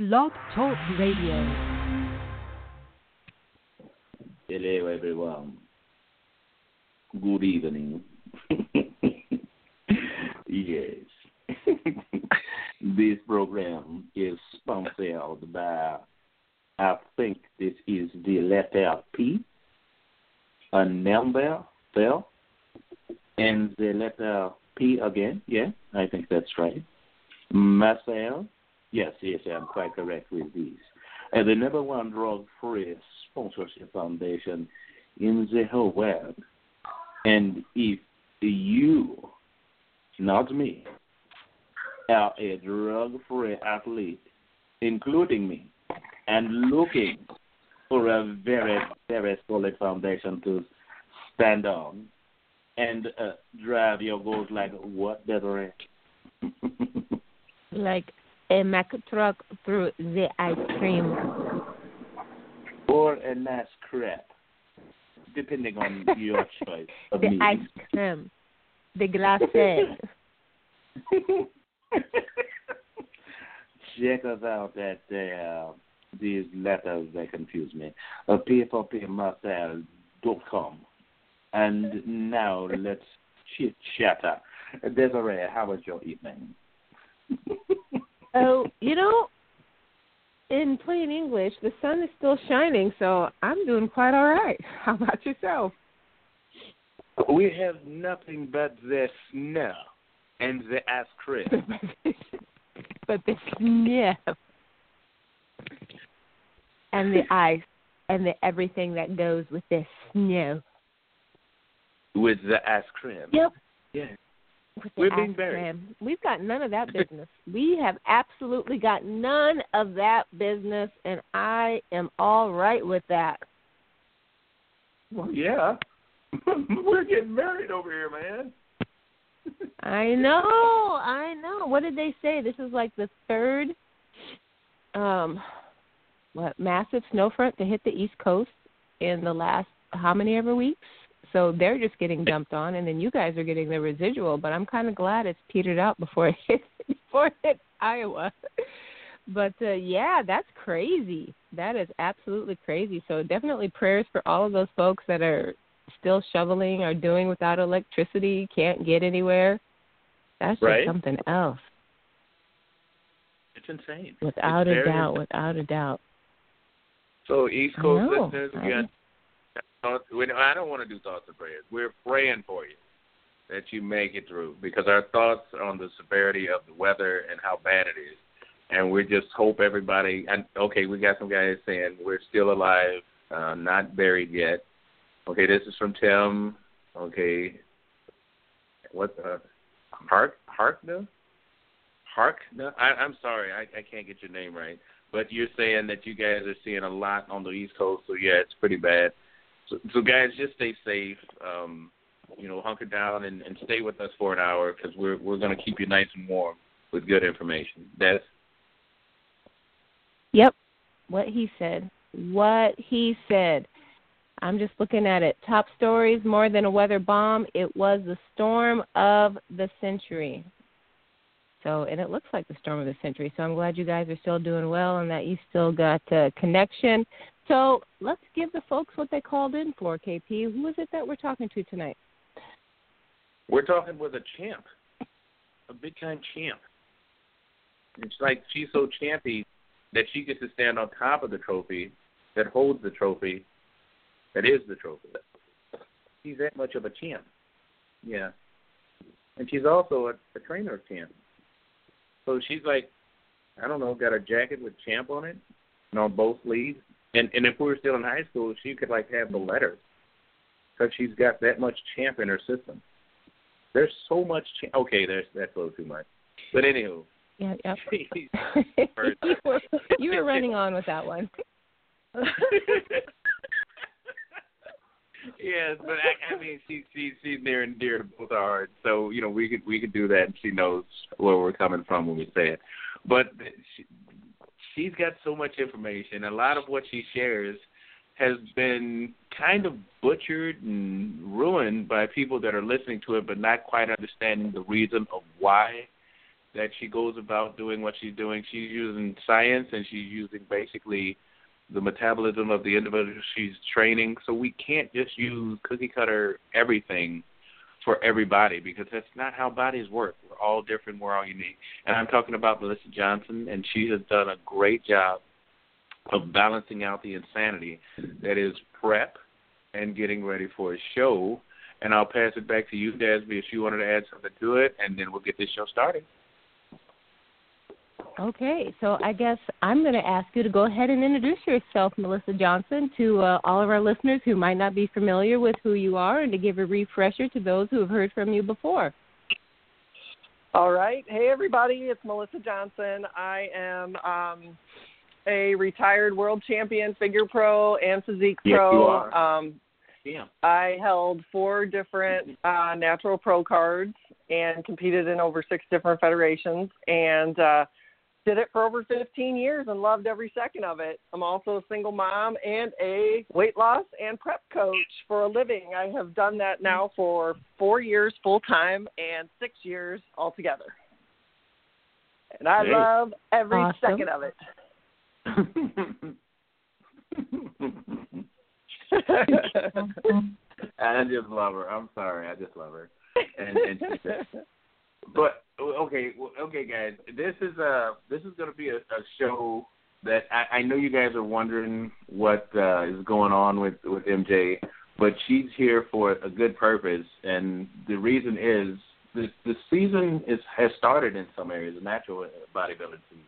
Blog Talk Radio. Hello, everyone. Good evening. yes. this program is sponsored by, I think this is the letter P, a number, well, and the letter P again. Yeah, I think that's right. Marcel. Yes, yes, I'm quite correct with this. And the number one drug free sponsorship foundation in the whole world. And if you, not me, are a drug free athlete, including me, and looking for a very, very solid foundation to stand on and uh, drive your goals like what, Desiree? like a Mack truck through the ice cream. Or a nice crepe, depending on your choice of the meat. ice cream. The glacé. Check us out at uh, these letters that confuse me. Uh, com. And now let's chit chatter. Desiree, how was your evening? oh, you know, in plain English, the sun is still shining, so I'm doing quite all right. How about yourself? We have nothing but the snow and the ice cream. but the snow and the ice and the everything that goes with the snow. With the ice cream. Yep. Yeah. We're being buried. We've got none of that business. we have absolutely got none of that business, and I am all right with that. Well, yeah. We're getting married over here, man. I know, I know. What did they say? This is like the third um what massive snow front to hit the East Coast in the last how many ever weeks? So they're just getting dumped on and then you guys are getting the residual, but I'm kinda glad it's petered out before it hit before it hit Iowa. But uh yeah, that's crazy. That is absolutely crazy. So definitely prayers for all of those folks that are still shoveling or doing without electricity, can't get anywhere. That's just Right. something else. It's insane. Without It's a doubt, insane. without a doubt. So East Coast know. listeners, I we got I don't want to do thoughts and prayers. We're praying for you that you make it through because our thoughts are on the severity of the weather and how bad it is, and we just hope everybody. And okay, we got some guys saying we're still alive, uh, not buried yet. Okay, this is from Tim. Okay, what uh, Hark Harkna? Harkna? I, I'm sorry, I, I can't get your name right. But you're saying that you guys are seeing a lot on the East Coast, so yeah, it's pretty bad. So, so guys, just stay safe. Um, you know, hunker down and, and stay with us for an hour because we're we're going to keep you nice and warm with good information. That's Yep. What he said. What he said. I'm just looking at it. Top stories more than a weather bomb. It was the storm of the century. So, and it looks like the storm of the century. So I'm glad you guys are still doing well and that you still got a connection. So let's give the folks what they called in for, KP. Who is it that we're talking to tonight? we're talking with a champ, a big time champ. It's like she's so champy that she gets to stand on top of the trophy that holds the trophy that is the trophy. She's that much of a champ. Yeah. And she's also a, a trainer champ. So she's like, I don't know, got a jacket with champ on it and on both sleeves. And and if we were still in high school, she could like have the letters because she's got that much champ in her system. There's so much. Champ. Okay, there's that's a little too much. But anywho, Yeah, yep. she's you, were, you were running on with that one. yes, but I, I mean, she she she's near and dear to both our hearts. So you know, we could we could do that, and she knows where we're coming from when we say it. But she, she's got so much information. A lot of what she shares has been kind of butchered and ruined by people that are listening to it, but not quite understanding the reason of why that she goes about doing what she's doing. She's using science and she's using basically the metabolism of the individual she's training. So we can't just use cookie cutter everything for everybody because that's not how bodies work. We're all different. We're all unique. And I'm talking about Melissa Johnson, and she has done a great job of balancing out the insanity that is prep and getting ready for a show. And I'll pass it back to you, Dasby, if you wanted to add something to it, and then we'll get this show started. Okay, so I guess I'm going to ask you to go ahead and introduce yourself, Melissa Johnson, to uh, all of our listeners who might not be familiar with who you are and to give a refresher to those who have heard from you before. All right. Hey, everybody, it's Melissa Johnson. I am um, a retired world champion figure pro and physique yes, pro. You are. Um, yeah. I held four different uh, natural pro cards and competed in over six different federations and uh, did it for over 15 years and loved every second of it. I'm also a single mom and a weight loss and prep coach for a living. I have done that now for four years full time and six years altogether. And I Hey. love every Awesome. second of it. I just love her. I'm sorry. I just love her. And, and but okay, okay, guys. This is uh this is going to be a, a show that I, I know you guys are wondering what uh, is going on with with MJ, but she's here for a good purpose, and the reason is the the season is has started in some areas, the natural bodybuilding season,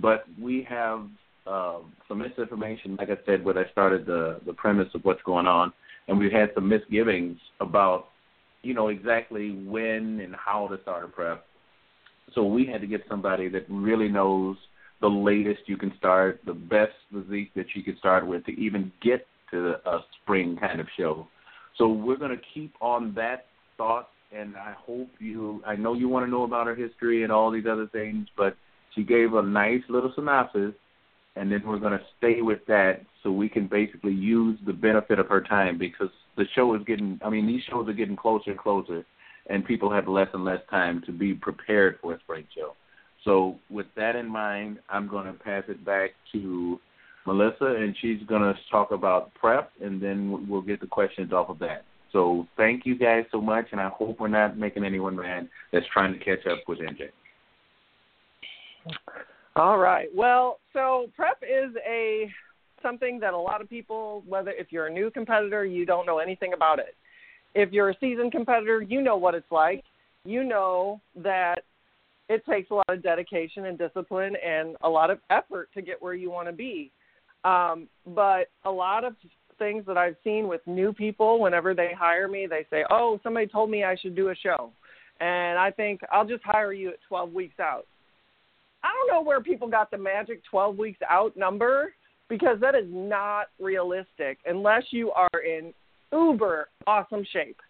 but we have um, some misinformation. Like I said, when I started the the premise of what's going on, and we've had some misgivings about you know exactly when and how to start a prep. So we had to get somebody that really knows the latest you can start, the best physique that you can start with to even get to a spring kind of show. So we're going to keep on that thought, and I hope you. I know you want to know about her history and all these other things, but she gave a nice little synopsis, and then we're going to stay with that so we can basically use the benefit of her time because the show is getting. I mean, these shows are getting closer and closer, and people have less and less time to be prepared for a spring show. So with that in mind, I'm going to pass it back to Melissa, and she's going to talk about prep, and then we'll get the questions off of that. So thank you guys so much, and I hope we're not making anyone mad that's trying to catch up with MJ. All right. Well, so prep is a something that a lot of people, whether if you're a new competitor, you don't know anything about it. If you're a seasoned competitor, you know what it's like. You know that it takes a lot of dedication and discipline and a lot of effort to get where you want to be. Um, but a lot of things that I've seen with new people, whenever they hire me, they say, "Oh, somebody told me I should do a show," and I think I'll just hire you at 12 weeks out. I don't know where people got the magic 12 weeks out number because that is not realistic unless you are in uber awesome shape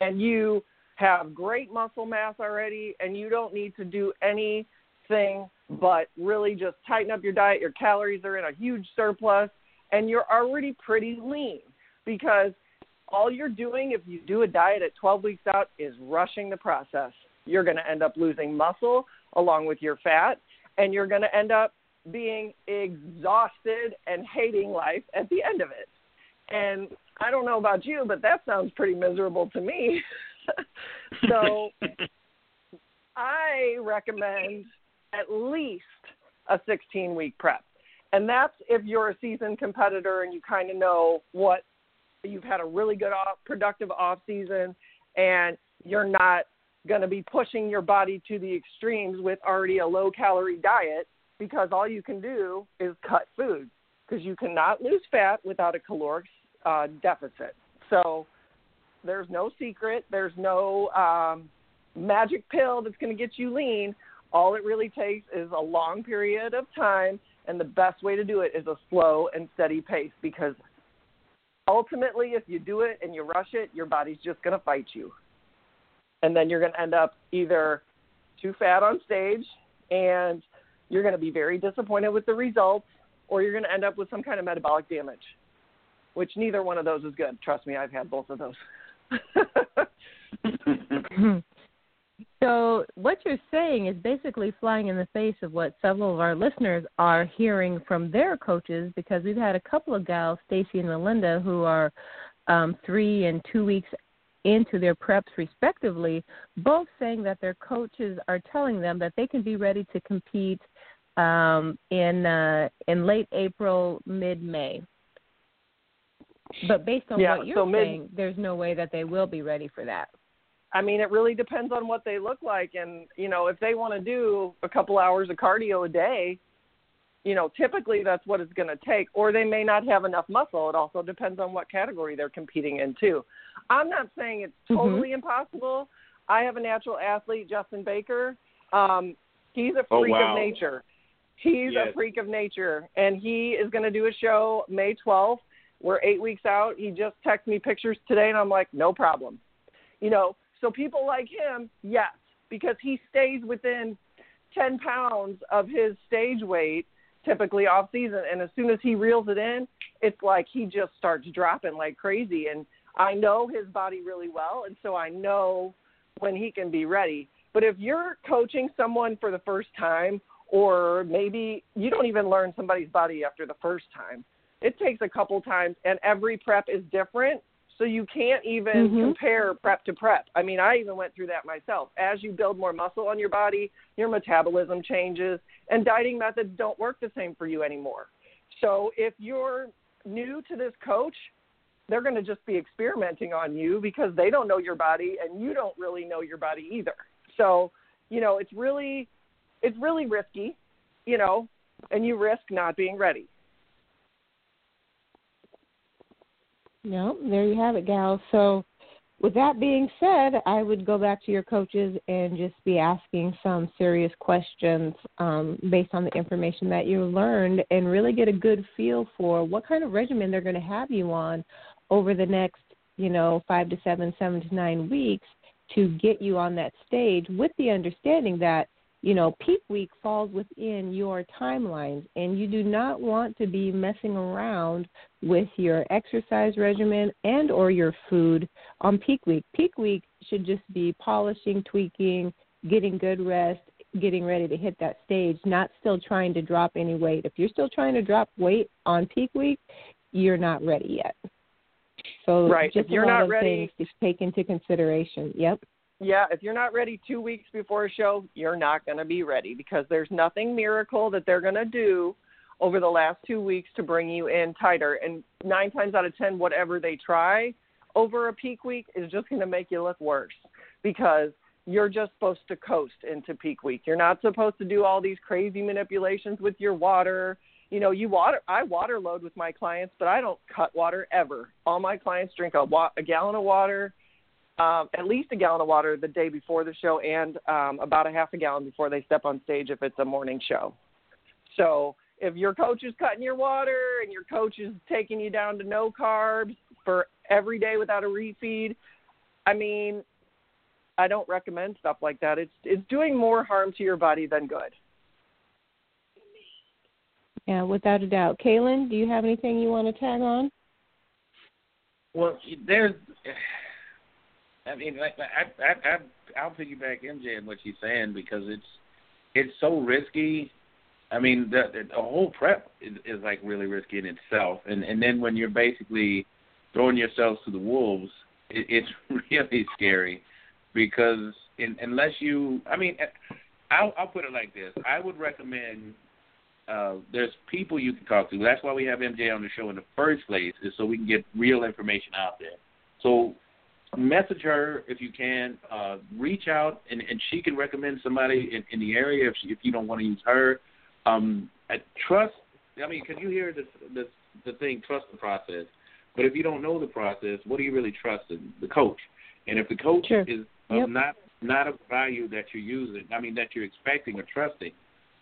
and you have great muscle mass already and you don't need to do anything but really just tighten up your diet. Your calories are in a huge surplus and you're already pretty lean because all you're doing if you do a diet at 12 weeks out is rushing the process. You're going to end up losing muscle along with your fat and you're going to end up being exhausted and hating life at the end of it. And I don't know about you, but that sounds pretty miserable to me. so I recommend at least a 16 week prep. And that's if you're a seasoned competitor and you kind of know what you've had a really good off, productive off season and you're not going to be pushing your body to the extremes with already a low calorie diet because all you can do is cut food because you cannot lose fat without a caloric uh, deficit. So there's no secret, there's no um, magic pill that's going to get you lean. All it really takes is a long period of time, and the best way to do it is a slow and steady pace because ultimately, if you do it and you rush it, your body's just going to fight you. And then you're going to end up either too fat on stage and you're going to be very disappointed with the results, or you're going to end up with some kind of metabolic damage, which neither one of those is good. Trust me, I've had both of those. So what you're saying is basically flying in the face of what several of our listeners are hearing from their coaches because we've had a couple of gals, Stacy and Melinda, who are um, three and two weeks into their preps respectively, both saying that their coaches are telling them that they can be ready to compete um, in uh, in late April, mid May. But based on yeah, what you're so mid- saying, there's no way that they will be ready for that. I mean, it really depends on what they look like, and you know, if they want to do a couple hours of cardio a day, you know, typically that's what it's going to take. Or they may not have enough muscle. It also depends on what category they're competing in too. I'm not saying it's Mm-hmm. totally impossible. I have a natural athlete, Justin Baker. Um, he's a Oh, freak wow. of nature. He's Yes. a freak of nature, and he is going to do a show May 12th. We're eight weeks out. He just texted me pictures today, and I'm like, no problem. You know, so people like him, yes, because he stays within 10 pounds of his stage weight typically off season, and as soon as he reels it in, it's like he just starts dropping like crazy. And I know his body really well, and so I know when he can be ready. But if you're coaching someone for the first time, or maybe you don't even learn somebody's body after the first time, it takes a couple times, and every prep is different. So you can't even Mhm. compare prep to prep. I mean, I even went through that myself. As you build more muscle on your body, your metabolism changes, and dieting methods don't work the same for you anymore. So if you're new to this coach, they're going to just be experimenting on you because they don't know your body and you don't really know your body either. So, you know, it's really it's really risky, you know, and you risk not being ready. No, there you have it, gals. So, with that being said, I would go back to your coaches and just be asking some serious questions um, based on the information that you learned and really get a good feel for what kind of regimen they're going to have you on over the next, you know, five to seven, seven to nine weeks to get you on that stage with the understanding that you know, peak week falls within your timelines, and you do not want to be messing around with your exercise regimen and or your food on peak week. Peak week should just be polishing, tweaking, getting good rest, getting ready to hit that stage, not still trying to drop any weight. If you're still trying to drop weight on peak week, you're not ready yet. So Right. just If you're not of ready- things to take into consideration. Yep. Yeah, if you're not ready 2 weeks before a show, you're not going to be ready because there's nothing miracle that they're going to do over the last 2 weeks to bring you in tighter and 9 times out of 10 whatever they try over a peak week is just going to make you look worse because you're just supposed to coast into peak week. You're not supposed to do all these crazy manipulations with your water. You know, you water. I water load with my clients, but I don't cut water ever. All my clients drink a, wa- a gallon of water, um, at least a gallon of water the day before the show, and um, about a half a gallon before they step on stage if it's a morning show. So if your coach is cutting your water and your coach is taking you down to no carbs for every day without a refeed, I mean, I don't recommend stuff like that. It's it's doing more harm to your body than good. Yeah, without a doubt. Kaelin, do you have anything you want to tag on? Well, there's. I mean, I, I, I, I'll piggyback MJ on what she's saying because it's, it's so risky. I mean, the, the, the whole prep is, is like really risky in itself, and and then when you're basically throwing yourselves to the wolves, it, it's really scary because in, unless you, I mean, I'll, I'll put it like this: I would recommend uh, there's people you can talk to. That's why we have MJ on the show in the first place, is so we can get real information out there. So message her if you can. Uh, reach out, and, and she can recommend somebody in, in the area if she, if you don't want to use her. Um, I trust. I mean, because you hear this, this the thing, trust the process. But if you don't know the process, what are you really trusting? The coach. And if the coach Sure. is of Yep. not not of value that you're using, I mean that you're expecting or trusting,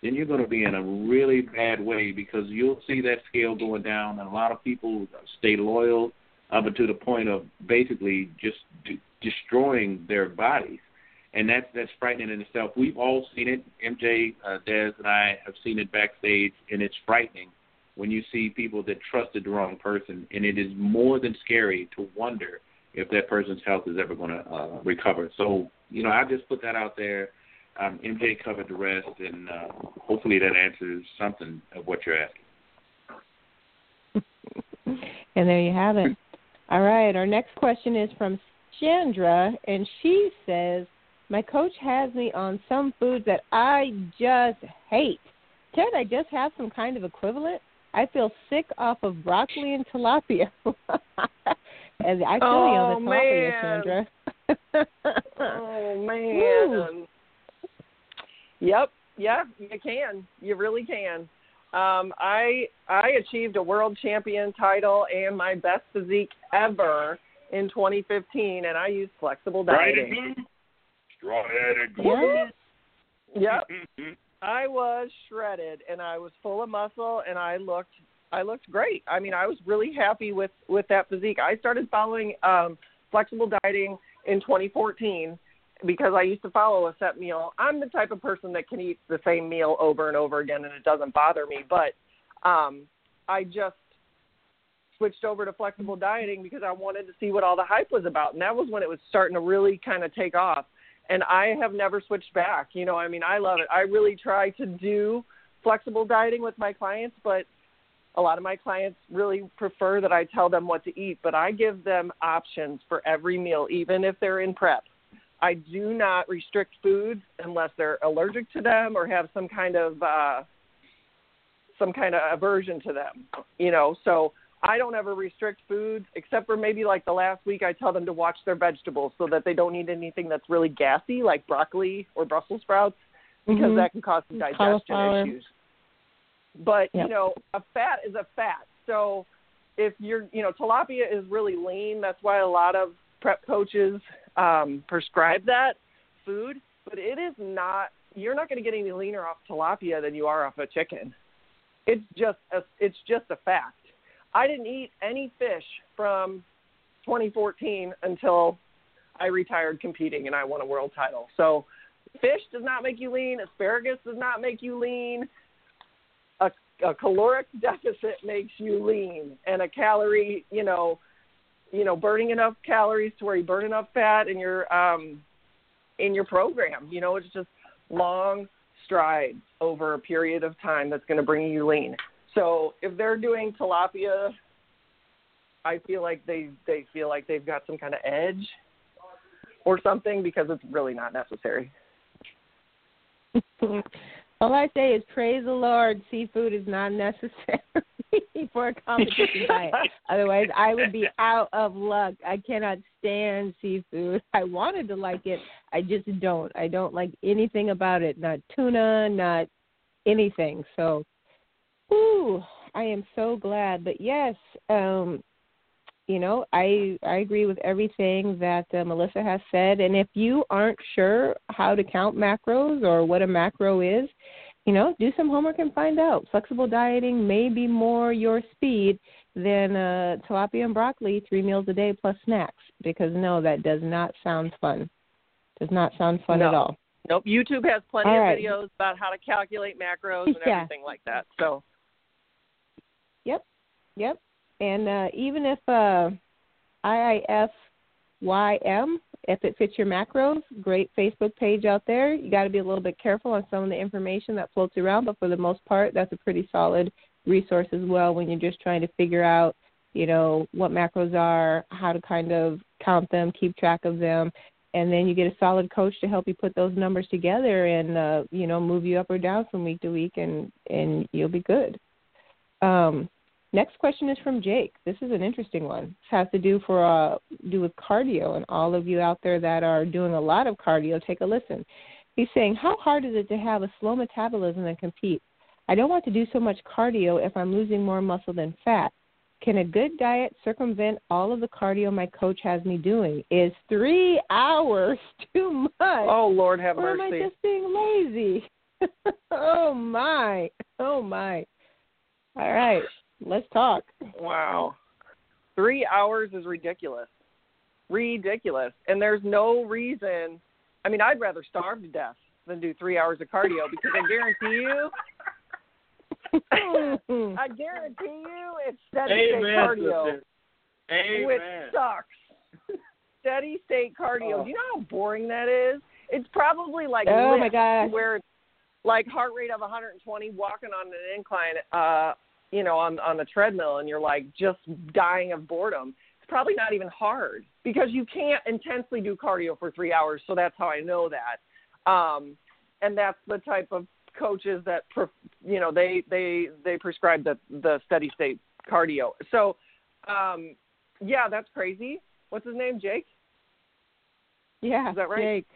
then you're going to be in a really bad way because you'll see that scale going down, and a lot of people stay loyal up to the point of basically just de- destroying their bodies, and that's that's frightening in itself. We've all seen it. MJ, uh, Des, and I have seen it backstage, and it's frightening when you see people that trusted the wrong person, and it is more than scary to wonder if that person's health is ever going to uh, recover. So you know, I just put that out there. Um, MJ covered the rest, and uh, hopefully that answers something of what you're asking. and there you have it. All right, our next question is from Chandra, and she says, My coach has me on some foods that I just hate. Can't I just have some kind of equivalent? I feel sick off of broccoli and tilapia. and I feel oh, you on the oh, man. Chandra. oh man. Um, yep, yeah, you can. You really can. Um, I I achieved a world champion title and my best physique ever in 2015, and I used flexible dieting. Straw-headed. Yeah. Yep, I was shredded, and I was full of muscle, and I looked I looked great. I mean, I was really happy with with that physique. I started following um, flexible dieting in 2014 because I used to follow a set meal. I'm the type of person that can eat the same meal over and over again and it doesn't bother me, but um I just switched over to flexible dieting because I wanted to see what all the hype was about. And that was when it was starting to really kind of take off. And I have never switched back. You know, I mean, I love it. I really try to do flexible dieting with my clients, but a lot of my clients really prefer that I tell them what to eat, but I give them options for every meal, even if they're in prep. I do not restrict foods unless they're allergic to them or have some kind of uh, some kind of aversion to them. You know, so I don't ever restrict foods except for maybe like the last week I tell them to watch their vegetables so that they don't eat anything that's really gassy like broccoli or Brussels sprouts because Mhm. that can cause some digestion Cauliflower. issues. But Yep. you know, a fat is a fat. So if you're, you know, tilapia is really lean. That's why a lot of prep coaches um, prescribe that food. But it is not. You're not going to get any leaner off tilapia than you are off a chicken. It's just a. It's just a fact. I didn't eat any fish from 2014 until I retired competing and I won a world title. So fish does not make you lean. Asparagus does not make you lean. A, a caloric deficit makes you lean, and a calorie, you know, you know, burning enough calories to where you burn enough fat in your um, in your program. You know, it's just long strides over a period of time that's going to bring you lean. So if they're doing tilapia, I feel like they they feel like they've got some kind of edge or something because it's really not necessary. All I say is praise the Lord. Seafood is not necessary for a competition diet. Otherwise, I would be out of luck. I cannot stand seafood. I wanted to like it. I just don't. I don't like anything about it. Not tuna, not anything. So, ooh, I am so glad. But yes, um, you know, I I agree with everything that uh, Melissa has said. And if you aren't sure how to count macros or what a macro is, you know, do some homework and find out. Flexible dieting may be more your speed than uh, tilapia and broccoli, three meals a day plus snacks. Because no, that does not sound fun. Does not sound fun No. at all. Nope, YouTube has plenty All of right. videos about how to calculate macros and Yeah. everything like that. So Yep, yep. And uh, even if uh, IIFYM, if it fits your macros, great Facebook page out there. You got to be a little bit careful on some of the information that floats around, but for the most part, that's a pretty solid resource as well when you're just trying to figure out, you know, what macros are, how to kind of count them, keep track of them. And then you get a solid coach to help you put those numbers together and uh, you know move you up or down from week to week, and and you'll be good. Um, next question is from Jake. This is an interesting one. This has to do for uh, do with cardio, and all of you out there that are doing a lot of cardio, take a listen. He's saying, how hard is it to have a slow metabolism and compete? I don't want to do so much cardio if I'm losing more muscle than fat. Can a good diet circumvent all of the cardio my coach has me doing? Is three hours too much? Oh Lord have or am I mercy. just being lazy? oh my. Oh my. All right. Let's talk. Wow. Three hours is ridiculous. Ridiculous. And there's no reason I mean, I'd rather starve to death than do three hours of cardio because I guarantee you I guarantee you it's steady state cardio. sister. Amen. Which sucks. steady state cardio. Oh. Do you know how boring that is? It's probably like Oh, my lifts gosh. where it's like heart rate of 120 walking on an incline uh you know on on the treadmill and you're like just dying of boredom it's probably not even hard because you can't intensely do cardio for 3 hours so that's how I know that um and that's the type of coaches that you know they they they prescribe the the steady state cardio so um yeah that's crazy what's his name Jake Yeah, Is that right? Jake.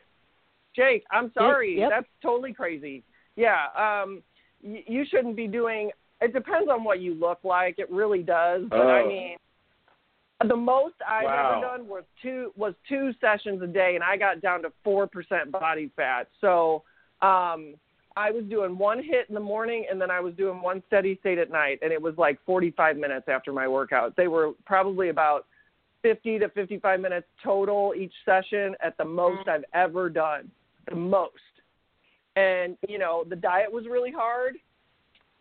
Jake, I'm sorry. yep. That's totally crazy. Yeah, um y- you shouldn't be doing it depends on what you look like. It really does. But I Oh. mean the most I've Wow. ever done was two was two sessions a day and I got down to four percent body fat. So um I was doing one HIIT in the morning and then I was doing one steady state at night and it was like forty five minutes after my workout. They were probably about 50 to 55 minutes total each session at the most I've ever done. The most. And, you know, the diet was really hard.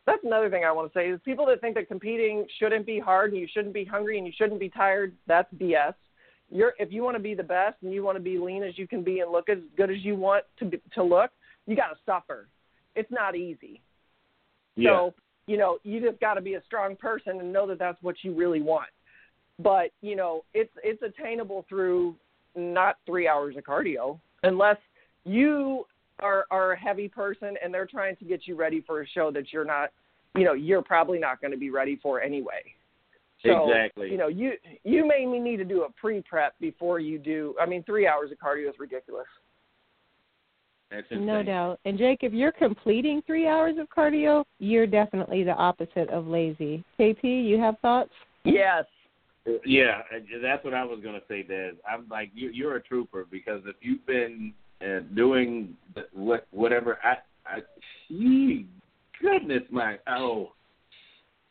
That's another thing I want to say is people that think that competing shouldn't be hard and you shouldn't be hungry and you shouldn't be tired, that's BS. You're if you want to be the best and you want to be lean as you can be and look as good as you want to be, to look, you got to suffer. It's not easy. Yeah. So, you know, you just got to be a strong person and know that that's what you really want. But, you know, it's it's attainable through not 3 hours of cardio unless you are are a heavy person and they're trying to get you ready for a show that you're not, you know, you're probably not going to be ready for anyway. So, Exactly. You know, you you may need to do a pre-prep before you do. I mean, 3 hours of cardio is ridiculous. That's. No doubt. And Jake, if you're completing three hours of cardio, you're definitely the opposite of lazy. KP, you have thoughts? Yes. Yeah, that's what I was gonna say, Des. I'm like you. You're a trooper because if you've been uh, doing what whatever, I, I, gee, goodness my, oh,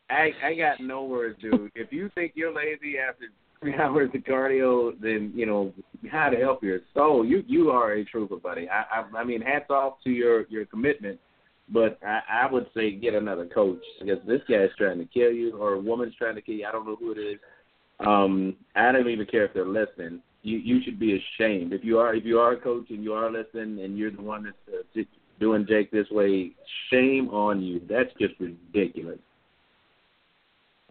I I got no words, dude. if you think you're lazy after three hours of cardio, then you know how to help your soul. You you are a trooper, buddy. I I, I mean, hats off to your your commitment. But I, I would say get another coach because this guy's trying to kill you, or a woman's trying to kill you. I don't know who it is. Um, I don't even care if they're listening. You you should be ashamed if you are if you are a coach and you are listening and you're the one that's uh, doing Jake this way. Shame on you. That's just ridiculous.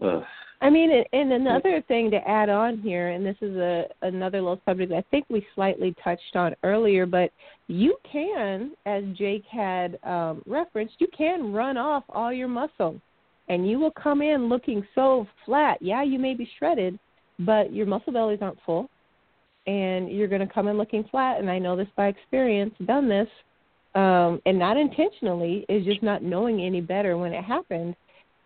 Ugh. I mean, and- another thing to add on here, and this is a another little subject I think we slightly touched on earlier, but you can, as Jake had um, referenced, you can run off all your muscle, and you will come in looking so flat. Yeah, you may be shredded, but your muscle bellies aren't full, and you're going to come in looking flat. And I know this by experience, done this, um, and not intentionally, is just not knowing any better when it happened,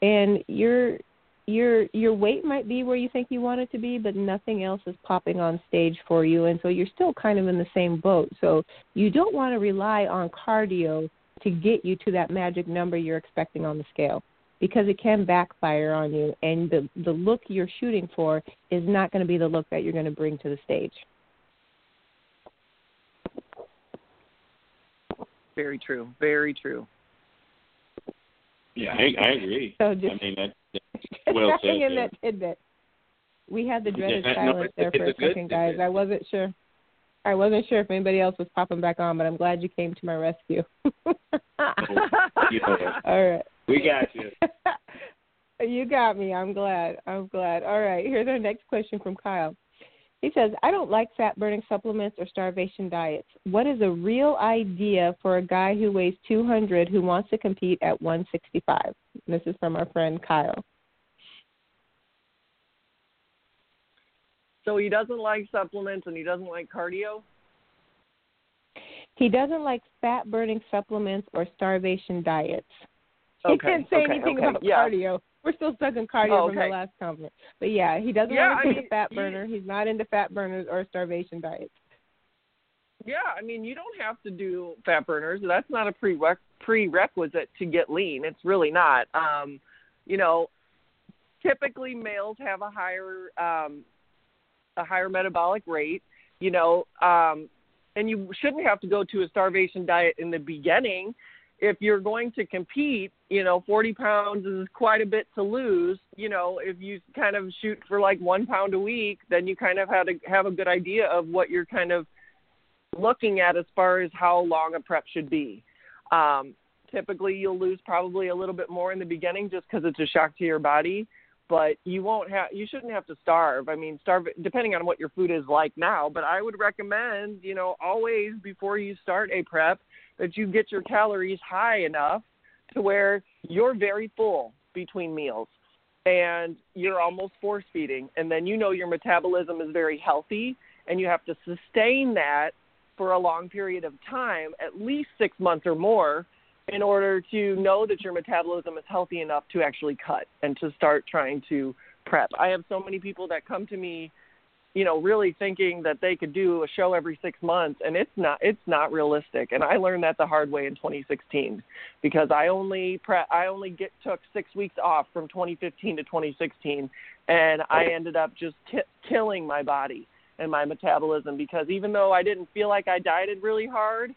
and you're your your weight might be where you think you want it to be, but nothing else is popping on stage for you, and so you're still kind of in the same boat. So you don't want to rely on cardio to get you to that magic number you're expecting on the scale, because it can backfire on you, and the the look you're shooting for is not going to be the look that you're going to bring to the stage. Very true. Very true. Yeah, I, I agree. So just I mean, that, that's well said. in there. that tidbit. We had the dreaded Yeah, no, silence it's- there for a a good second, guys. tidbit. I wasn't sure. I wasn't sure if anybody else was popping back on, but I'm glad you came to my rescue. Know, All right. We got you. you got me. I'm glad. I'm glad. All right. Here's our next question from Kyle. He says, I don't like fat burning supplements or starvation diets. What is a real idea for a guy who weighs 200 who wants to compete at 165? This is from our friend Kyle. So he doesn't like supplements and he doesn't like cardio. He doesn't like fat burning supplements or starvation diets. He Okay, didn't say okay, anything okay, about yeah. cardio. We're still stuck in cardio Oh, from the last comment. But yeah, he doesn't Yeah, want to I be a fat burner. He's not into fat burners or starvation diets. Yeah, I mean, you don't have to do fat burners. That's not a prereq- prerequisite to get lean. It's really not. Um, you know, typically males have a higher um, a higher metabolic rate. You know, um, and you shouldn't have to go to a starvation diet in the beginning. if you're going to compete, you know, 40 pounds is quite a bit to lose. You know, if you kind of shoot for like one pound a week, then you kind of have to have a good idea of what you're kind of looking at as far as how long a prep should be. Um, typically, you'll lose probably a little bit more in the beginning just because it's a shock to your body. But you won't have, you shouldn't have to starve. I mean, starve depending on what your food is like now. But I would recommend, you know, always before you start a prep, that you get your calories high enough to where you're very full between meals and you're almost force feeding and then you know your metabolism is very healthy and you have to sustain that for a long period of time at least 6 months or more in order to know that your metabolism is healthy enough to actually cut and to start trying to prep. I have so many people that come to me you know, really thinking that they could do a show every six months, and it's not it's not realistic. And I learned that the hard way in 2016 because I only pre- I only get took six weeks off from 2015 to 2016, and I ended up just ki- killing my body and my metabolism because even though I didn't feel like I dieted really hard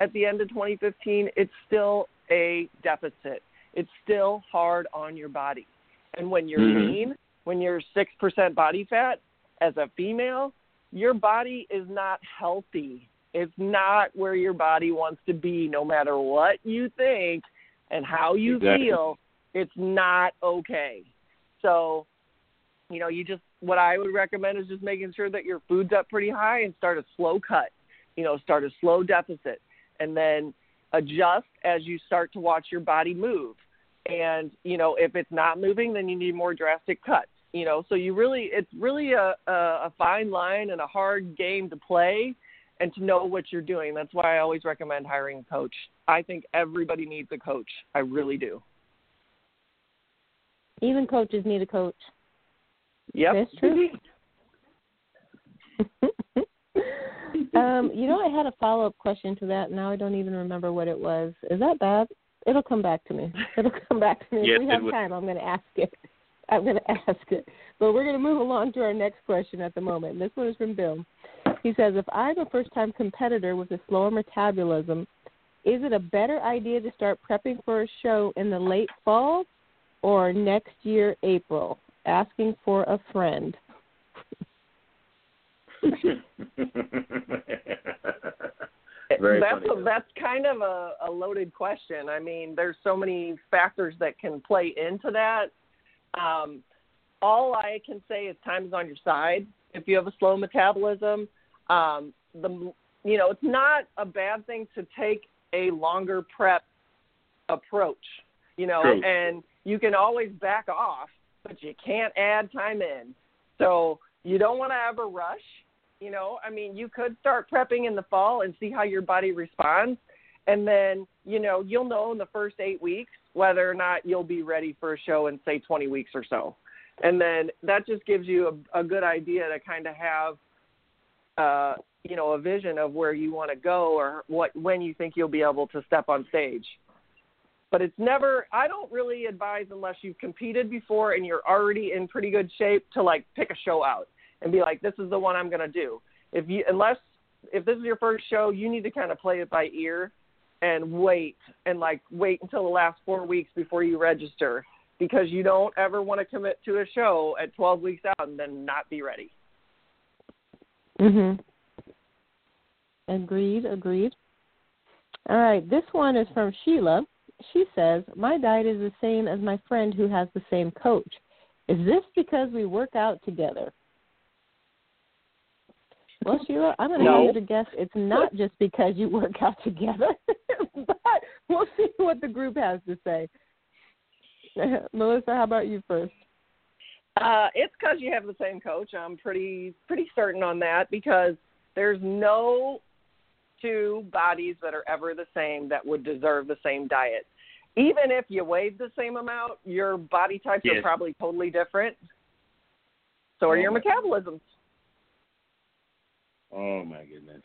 at the end of 2015, it's still a deficit. It's still hard on your body, and when you're Mhm. lean, when you're six percent body fat as a female, your body is not healthy. It's not where your body wants to be, no matter what you think and how you Exactly. feel. It's not okay. So, you know, you just what I would recommend is just making sure that your food's up pretty high and start a slow cut. You know, start a slow deficit, and then adjust as you start to watch your body move. And you know, if it's not moving, then you need more drastic cuts you know so you really it's really a, a a fine line and a hard game to play and to know what you're doing that's why i always recommend hiring a coach i think everybody needs a coach i really do Even coaches need a coach. yep That's true. um, you know, I had a follow up question to that. Now I don't even remember what it was. Is that bad? It'll come back to me. It'll come back to me. Yes, if we have time, I'm going to ask it. I'm going to ask it. But we're going to move along to our next question at the moment. This one is from Bill. He says, If I'm a first time competitor with a slower metabolism, is it a better idea to start prepping for a show in the late fall or next year, April? Asking for a friend. That's funny. a, that's kind of a, a loaded question. I mean, there's so many factors that can play into that. Um, all I can say is time is on your side. If you have a slow metabolism, um, the you know it's not a bad thing to take a longer prep approach. You know, True. and you can always back off, but you can't add time in. So you don't want to have a rush. You know, I mean, you could start prepping in the fall and see how your body responds. And then, you know, you'll know in the first eight weeks whether or not you'll be ready for a show in, say, 20 weeks or so. And then that just gives you a, a good idea to kind of have, uh, you know, a vision of where you want to go or what when you think you'll be able to step on stage. But it's never. I don't really advise unless you've competed before and you're already in pretty good shape to like pick a show out and be like, this is the one I'm going to do. If you unless if this is your first show, you need to kind of play it by ear and wait and like wait until the last four weeks before you register because you don't ever want to commit to a show at 12 weeks out and then not be ready. Mhm. Agreed, agreed. All right, this one is from Sheila. She says, "My diet is the same as my friend who has the same coach. Is this because we work out together?" Well, Sheila, I'm going to No. hazard a guess. It's not just because you work out together, but we'll see what the group has to say. Melissa, how about you first? Uh, it's because you have the same coach. I'm pretty pretty certain on that because there's no two bodies that are ever the same that would deserve the same diet. Even if you weighed the same amount, your body types are probably totally different. So are your metabolisms. Oh my goodness.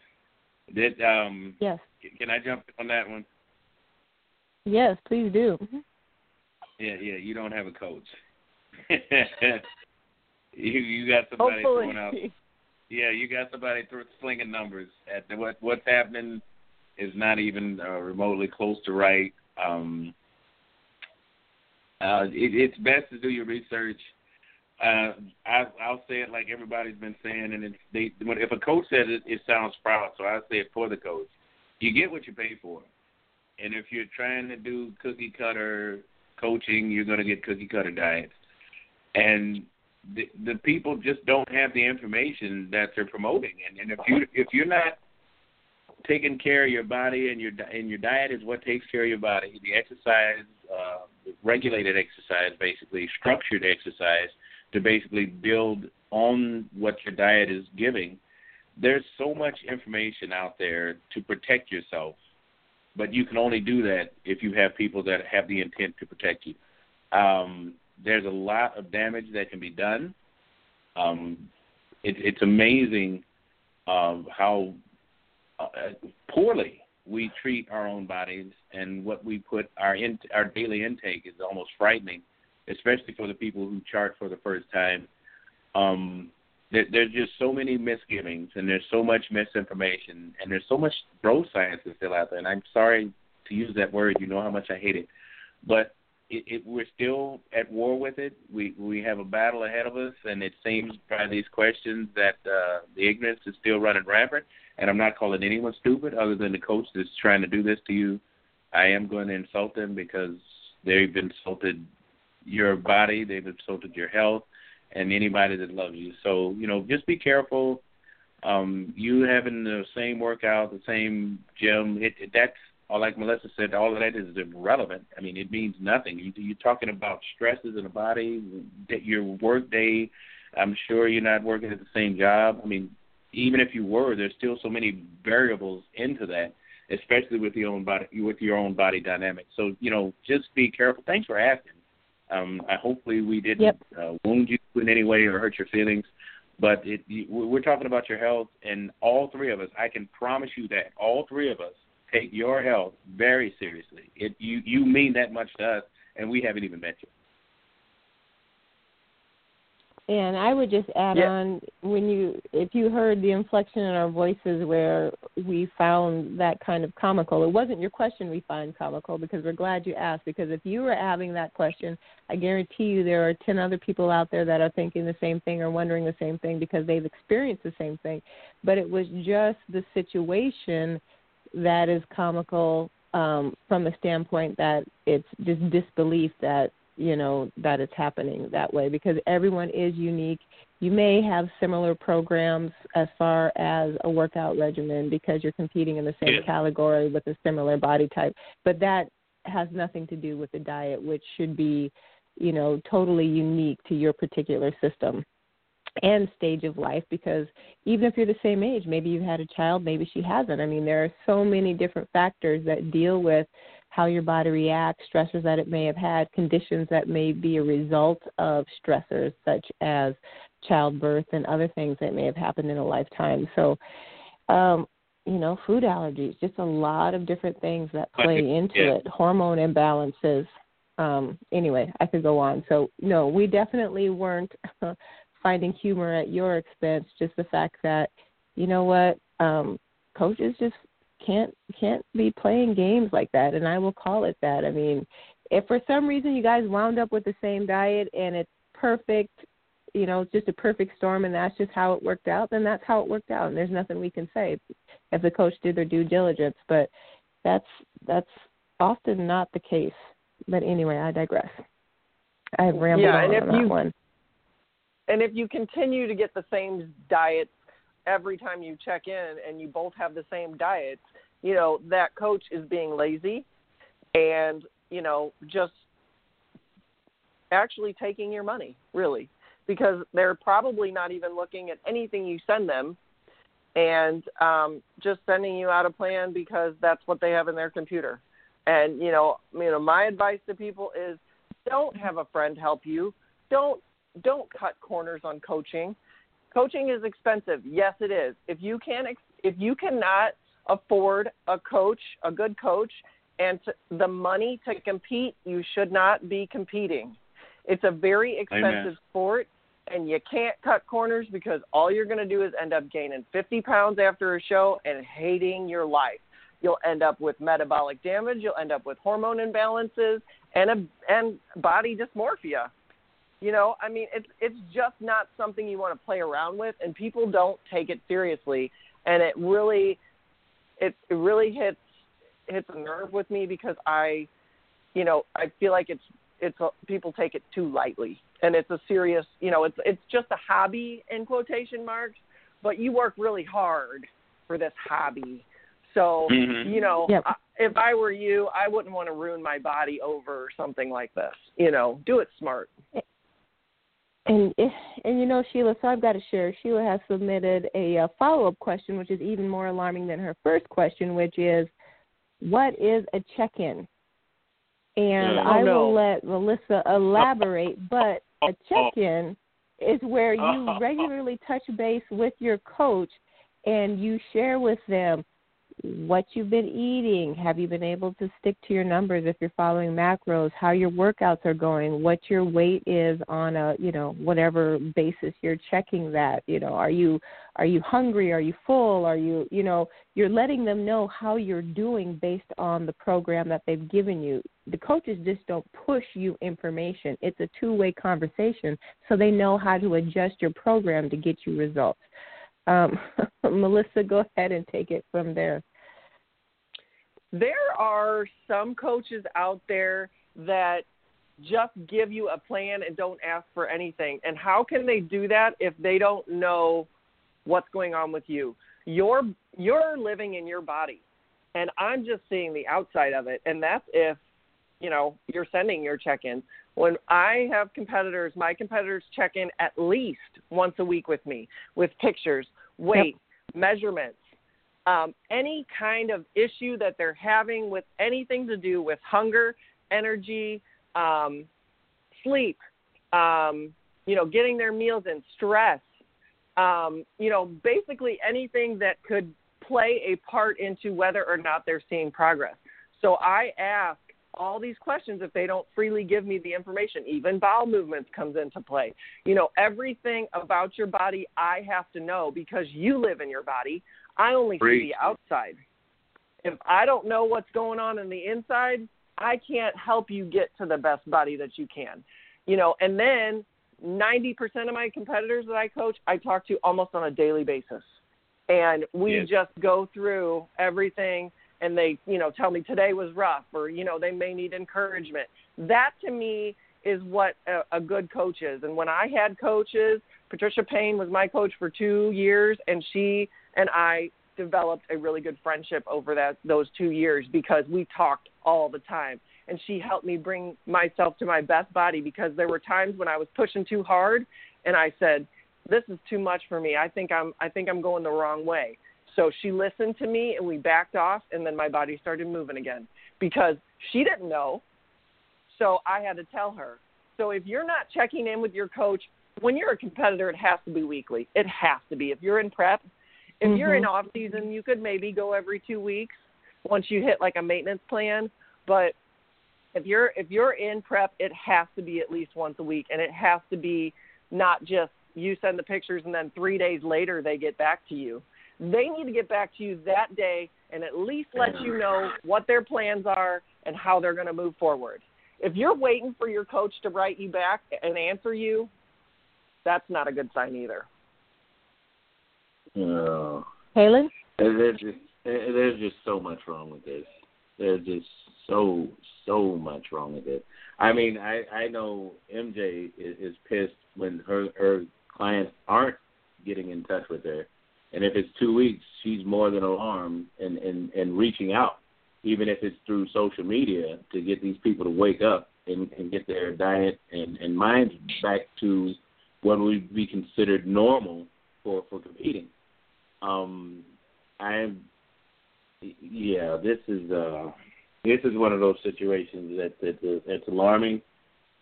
Did um Yes. can I jump on that one? Yes, please do. Yeah, yeah, you don't have a coach. you you got somebody throwing out Hopefully. Yeah, you got somebody th- slinging numbers at the, what what's happening is not even uh, remotely close to right. Um, uh, it, it's best to do your research. Uh, I, I'll say it like everybody's been saying, and it's they. If a coach says it, it sounds proud, so I say it for the coach. You get what you pay for, and if you're trying to do cookie cutter coaching, you're going to get cookie cutter diets, and the, the people just don't have the information that they're promoting. And, and if you if you're not taking care of your body and your and your diet is what takes care of your body, the exercise, uh, regulated exercise, basically structured exercise to basically build on what your diet is giving. There's so much information out there to protect yourself, but you can only do that if you have people that have the intent to protect you. Um, there's a lot of damage that can be done. Um, it, it's amazing um, how uh, poorly we treat our own bodies and what we put our in, our daily intake is almost frightening, especially for the people who chart for the first time. Um, there, there's just so many misgivings and there's so much misinformation and there's so much bro science that's still out there. And I'm sorry to use that word. You know how much I hate it, but it, it, we're still at war with it. We we have a battle ahead of us, and it seems by these questions that uh, the ignorance is still running rampant. And I'm not calling anyone stupid, other than the coach that's trying to do this to you. I am going to insult them because they've been insulted your body, they've insulted your health, and anybody that loves you. So you know, just be careful. Um, you having the same workout, the same gym, it, it that's or like Melissa said, all of that is irrelevant. I mean, it means nothing. You, you're talking about stresses in the body, that your work day. I'm sure you're not working at the same job. I mean, even if you were, there's still so many variables into that, especially with your own body, with your own body dynamics. So you know, just be careful. Thanks for asking. Um, I hopefully we didn't yep. uh, wound you in any way or hurt your feelings. But it, we're talking about your health, and all three of us. I can promise you that all three of us take your health very seriously. It you you mean that much to us, and we haven't even met you. And I would just add yeah. on when you if you heard the inflection in our voices where we found that kind of comical. It wasn't your question we find comical because we're glad you asked because if you were having that question, I guarantee you there are 10 other people out there that are thinking the same thing or wondering the same thing because they've experienced the same thing. But it was just the situation that is comical um, from the standpoint that it's just disbelief that you know that it's happening that way because everyone is unique. You may have similar programs as far as a workout regimen because you're competing in the same yeah. category with a similar body type, but that has nothing to do with the diet, which should be, you know, totally unique to your particular system and stage of life because even if you're the same age, maybe you've had a child, maybe she hasn't. I mean, there are so many different factors that deal with how your body reacts, stressors that it may have had, conditions that may be a result of stressors such as childbirth and other things that may have happened in a lifetime. So, um, you know, food allergies, just a lot of different things that play into yeah. it, hormone imbalances. Um, anyway, I could go on. So, no, we definitely weren't finding humor at your expense. Just the fact that, you know what, um, coaches just can't can't be playing games like that, and I will call it that. I mean, if for some reason you guys wound up with the same diet and it's perfect, you know, it's just a perfect storm, and that's just how it worked out, then that's how it worked out, and there's nothing we can say if the coach did their due diligence. But that's that's often not the case. But anyway, I digress. I have rambled yeah, on, and if on that you, one and if you continue to get the same diet every time you check in and you both have the same diet, you know, that coach is being lazy and, you know, just actually taking your money, really, because they're probably not even looking at anything you send them and um, just sending you out a plan because that's what they have in their computer. And you know, you know, my advice to people is don't have a friend help you. Don't don't cut corners on coaching. Coaching is expensive. Yes, it is. If you can't, if you cannot afford a coach, a good coach, and to, the money to compete, you should not be competing. It's a very expensive Amen. sport, and you can't cut corners because all you're going to do is end up gaining 50 pounds after a show and hating your life. You'll end up with metabolic damage. You'll end up with hormone imbalances and a, and body dysmorphia. You know, I mean, it's it's just not something you want to play around with, and people don't take it seriously. And it really, it, it really hits hits a nerve with me because I, you know, I feel like it's it's a, people take it too lightly, and it's a serious, you know, it's it's just a hobby in quotation marks, but you work really hard for this hobby. So, Mhm. you know, Yep. I, if I were you, I wouldn't want to ruin my body over something like this. You know, do it smart. And and you know Sheila, so I've got to share. Sheila has submitted a, uh follow up question, which is even more alarming than her first question, which is, what is a check in? And Mm. I Oh, no. will let Melissa elaborate, but a check in is where you regularly touch base with your coach and you share with them what you've been eating. Have you been able to stick to your numbers if you're following macros? How your workouts are going? What your weight is on a you know whatever basis you're checking that. You know, are you are you hungry? Are you full? Are you you know you're letting them know how you're doing based on the program that they've given you. The coaches just don't push you information. It's a two way conversation, so they know how to adjust your program to get you results. Um, Melissa, go ahead and take it from there. There are some coaches out there that just give you a plan and don't ask for anything. And how can they do that if they don't know what's going on with you? You're you're living in your body. And I'm just seeing the outside of it. And that's if, you know, you're sending your check-ins. When I have competitors, my competitors check in at least once a week with me with pictures, weight, measurements, um, any kind of issue that they're having with anything to do with hunger, energy, um, sleep, um, you know, getting their meals in, stress, um, you know, basically anything that could play a part into whether or not they're seeing progress. So I ask all these questions if they don't freely give me the information. Even bowel movements comes into play. You know, everything about your body I have to know because you live in your body. I only Preach. see the outside. If I don't know what's going on in the inside, I can't help you get to the best body that you can. You know, and then 90% of my competitors that I coach, I talk to almost on a daily basis. And we Yes. just go through everything and they, you know, tell me today was rough or, you know, they may need encouragement. That to me is what a, a good coach is. And when I had coaches, Patricia Payne was my coach for two years and she and I developed a really good friendship over that those two years because we talked all the time and she helped me bring myself to my best body because there were times when I was pushing too hard and I said this is too much for me I think I'm I think I'm going the wrong way so she listened to me and we backed off and then my body started moving again because she didn't know. So I had to tell her. So if you're not checking in with your coach when you're a competitor it has to be weekly. It has to be. If you're in prep if you're in mm-hmm. off season, you could maybe go every two weeks once you hit like a maintenance plan. But if you're if you're in prep, it has to be at least once a week, and it has to be not just you send the pictures and then three days later they get back to you. They need to get back to you that day and at least let you know what their plans are and how they're going to move forward. If you're waiting for your coach to write you back and answer you, that's not a good sign either. Uh, Kaelin? there's just there's just so much wrong with this. There's just so so much wrong with it. I mean, I I know MJ is, is pissed when her her clients aren't getting in touch with her, and if it's two weeks, she's more than alarmed and and and reaching out, even if it's through social media, to get these people to wake up and, and get their diet and and minds back to what would be considered normal for for competing. Um, I'm, yeah, this is uh, this is one of those situations that that that's alarming.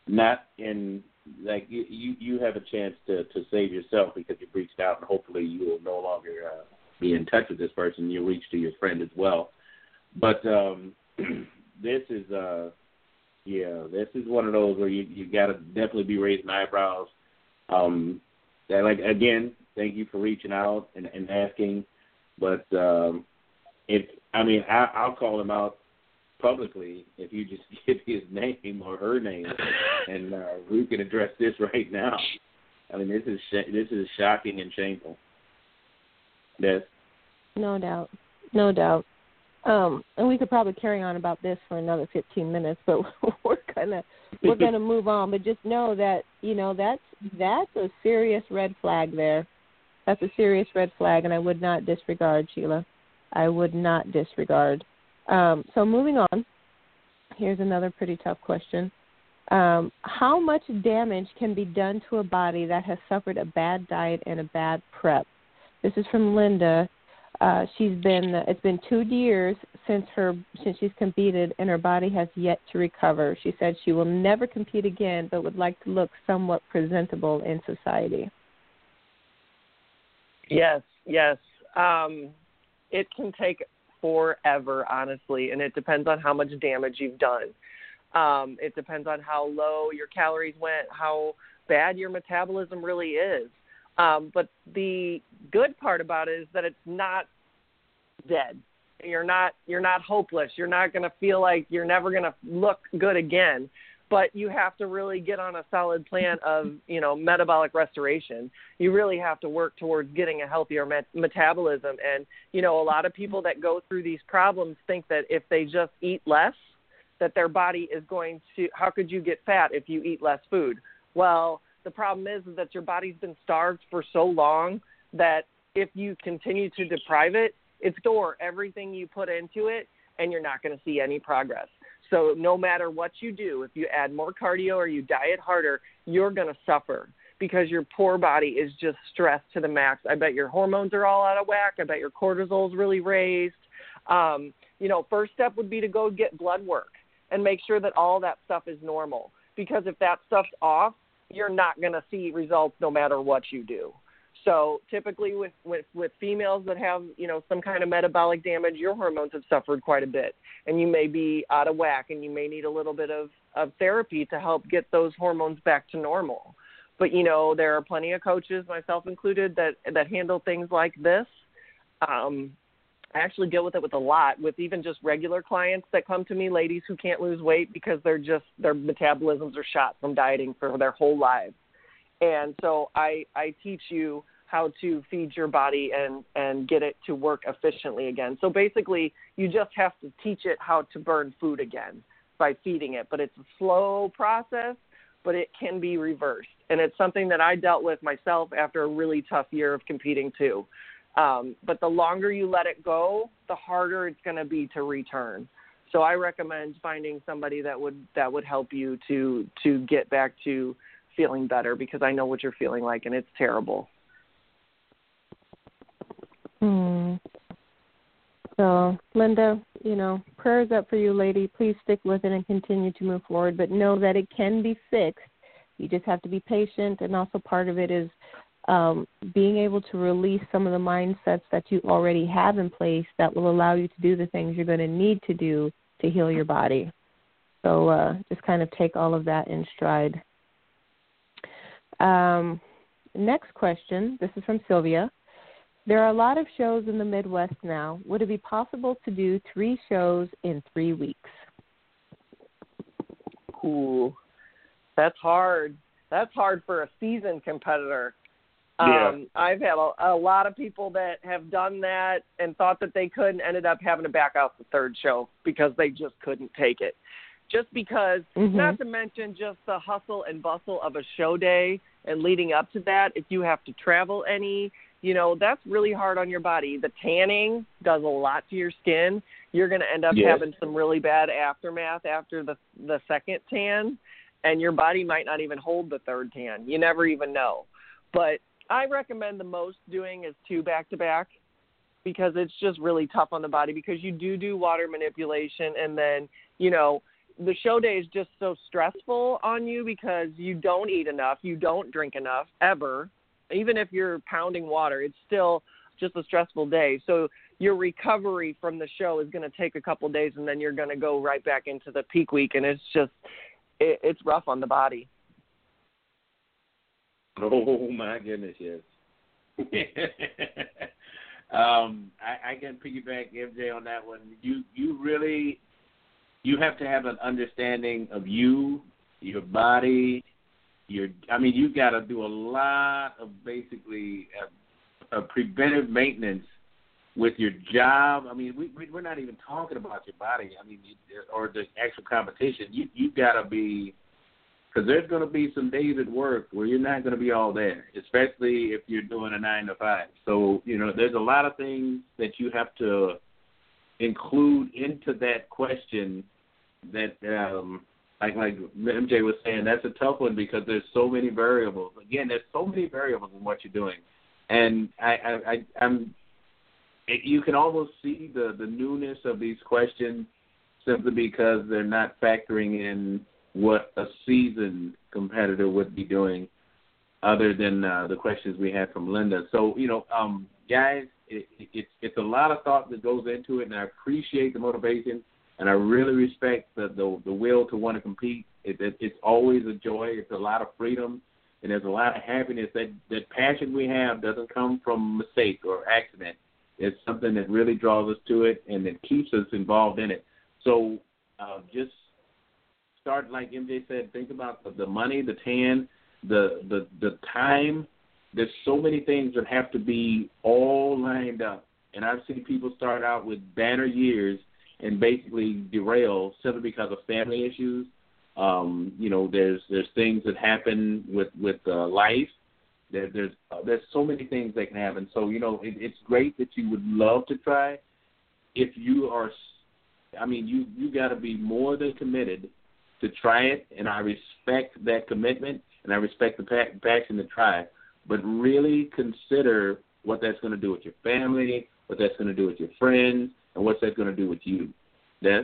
Not in like you you have a chance to to save yourself because you've reached out and hopefully you will no longer uh, be in touch with this person. You reach to your friend as well, but um, this is uh, yeah, this is one of those where you you got to definitely be raising eyebrows. Um, that like again, thank you for reaching out and, and asking. But um, if I mean, I, I'll call him out publicly if you just give his name or her name, and uh, we can address this right now. I mean, this is sh- this is shocking and shameful. Yes. No doubt, no doubt. Um, and we could probably carry on about this for another 15 minutes, but we're gonna we're gonna move on. But just know that you know that's that's a serious red flag there. That's a serious red flag, and I would not disregard Sheila. I would not disregard. Um, so moving on, here's another pretty tough question. Um, how much damage can be done to a body that has suffered a bad diet and a bad prep? This is from Linda. Uh, she's been it's been two years since her since she's competed and her body has yet to recover. She said she will never compete again, but would like to look somewhat presentable in society. Yes, yes. Um, it can take forever, honestly, and it depends on how much damage you've done. Um, it depends on how low your calories went, how bad your metabolism really is. Um, but the good part about it is that it's not dead. You're not you're not hopeless. You're not going to feel like you're never going to look good again. But you have to really get on a solid plan of you know metabolic restoration. You really have to work towards getting a healthier met- metabolism. And you know a lot of people that go through these problems think that if they just eat less, that their body is going to. How could you get fat if you eat less food? Well, the problem is, that your body's been starved for so long that if you continue to deprive it, it's store everything you put into it, and you're not going to see any progress. So no matter what you do, if you add more cardio or you diet harder, you're going to suffer because your poor body is just stressed to the max. I bet your hormones are all out of whack. I bet your cortisol's really raised. Um, you know, first step would be to go get blood work and make sure that all that stuff is normal. Because if that stuff's off, you're not going to see results no matter what you do. So typically with, with with females that have you know some kind of metabolic damage, your hormones have suffered quite a bit, and you may be out of whack, and you may need a little bit of of therapy to help get those hormones back to normal. But you know there are plenty of coaches, myself included, that that handle things like this. Um, I actually deal with it with a lot with even just regular clients that come to me, ladies who can't lose weight because they're just their metabolisms are shot from dieting for their whole lives. And so I I teach you how to feed your body and and get it to work efficiently again. So basically, you just have to teach it how to burn food again by feeding it, but it's a slow process, but it can be reversed. And it's something that I dealt with myself after a really tough year of competing too. Um, but the longer you let it go, the harder it's going to be to return. So I recommend finding somebody that would that would help you to to get back to feeling better because I know what you're feeling like and it's terrible. Hmm. So, Linda, you know, prayers up for you, lady. Please stick with it and continue to move forward. But know that it can be fixed. You just have to be patient, and also part of it is um, being able to release some of the mindsets that you already have in place that will allow you to do the things you're going to need to do to heal your body. So uh, just kind of take all of that in stride. Um, next question. This is from Sylvia. There are a lot of shows in the Midwest now. Would it be possible to do three shows in three weeks? Ooh, that's hard. That's hard for a seasoned competitor. Yeah. Um, I've had a, a lot of people that have done that and thought that they could and ended up having to back out the third show because they just couldn't take it. Just because, Mhm. not to mention just the hustle and bustle of a show day and leading up to that, if you have to travel any, you know, that's really hard on your body. The tanning does a lot to your skin. You're going to end up Yes. having some really bad aftermath after the the second tan and your body might not even hold the third tan. You never even know. But I recommend the most doing is two back to back because it's just really tough on the body because you do do water manipulation and then, you know, the show day is just so stressful on you because you don't eat enough, you don't drink enough ever. Even if you're pounding water, it's still just a stressful day. So your recovery from the show is going to take a couple days and then you're going to go right back into the peak week and it's just it, it's rough on the body. Oh my goodness, yes. Um, I, I can piggyback MJ on that one. You you really you have to have an understanding of you, your body, your. I mean, you got to do a lot of basically a, a preventive maintenance with your job. I mean, we, we we're not even talking about your body. I mean, or the actual competition. You you got to be because there's going to be some days at work where you're not going to be all there, especially if you're doing a nine to five. So you know, there's a lot of things that you have to include into that question. That um, like like MJ was saying, that's a tough one because there's so many variables. Again, there's so many variables in what you're doing, and I, I, I I'm. It, you can almost see the the newness of these questions simply because they're not factoring in what a seasoned competitor would be doing other than uh, the questions we had from Linda. So, you know, um, guys, it, it, it's it's a lot of thought that goes into it, and I appreciate the motivation, and I really respect the the, the will to want to compete. It, it, it's always a joy. It's a lot of freedom, and there's a lot of happiness. That that passion we have doesn't come from mistake or accident. It's something that really draws us to it, and that keeps us involved in it. So, uh, just start like MJ said, think about the, the money, the tan, the the the time. There's so many things that have to be all lined up. And I've seen people start out with banner years and basically derail simply because of family issues. Um, you know, there's there's things that happen with with uh, life. There, there's uh, there's so many things that can happen. So you know, it, it's great that you would love to try. If you are, I mean, you you got to be more than committed to try it, and I respect that commitment, and I respect the pa- passion to try. But really consider what that's going to do with your family, what that's going to do with your friends, and what's that going to do with you. Des?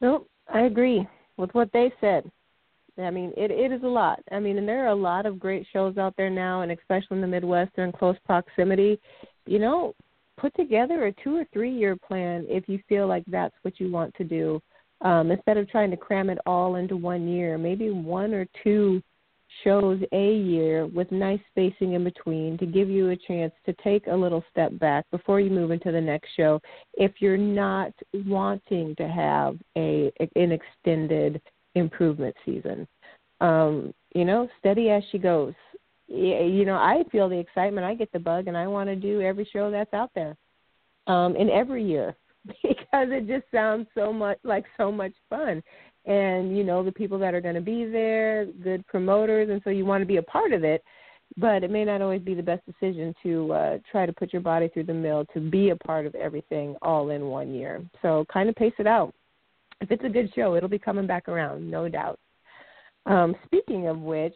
Nope, I agree with what they said. I mean, it it is a lot. I mean, and there are a lot of great shows out there now, and especially in the Midwest, they're in close proximity. You know, put together a two or three year plan if you feel like that's what you want to do um, instead of trying to cram it all into one year, maybe one or two shows a year with nice spacing in between to give you a chance to take a little step back before you move into the next show. If you're not wanting to have a an extended improvement season um you know steady as she goes. You know i feel the excitement. I get the bug and i want to do every show that's out there um in every year because it just sounds so much like so much fun and you know the people that are going to be there good promoters and so you want to be a part of it but it may not always be the best decision to uh try to put your body through the mill to be a part of everything all in one year so kind of pace it out if it's a good show it'll be coming back around no doubt um, speaking of which,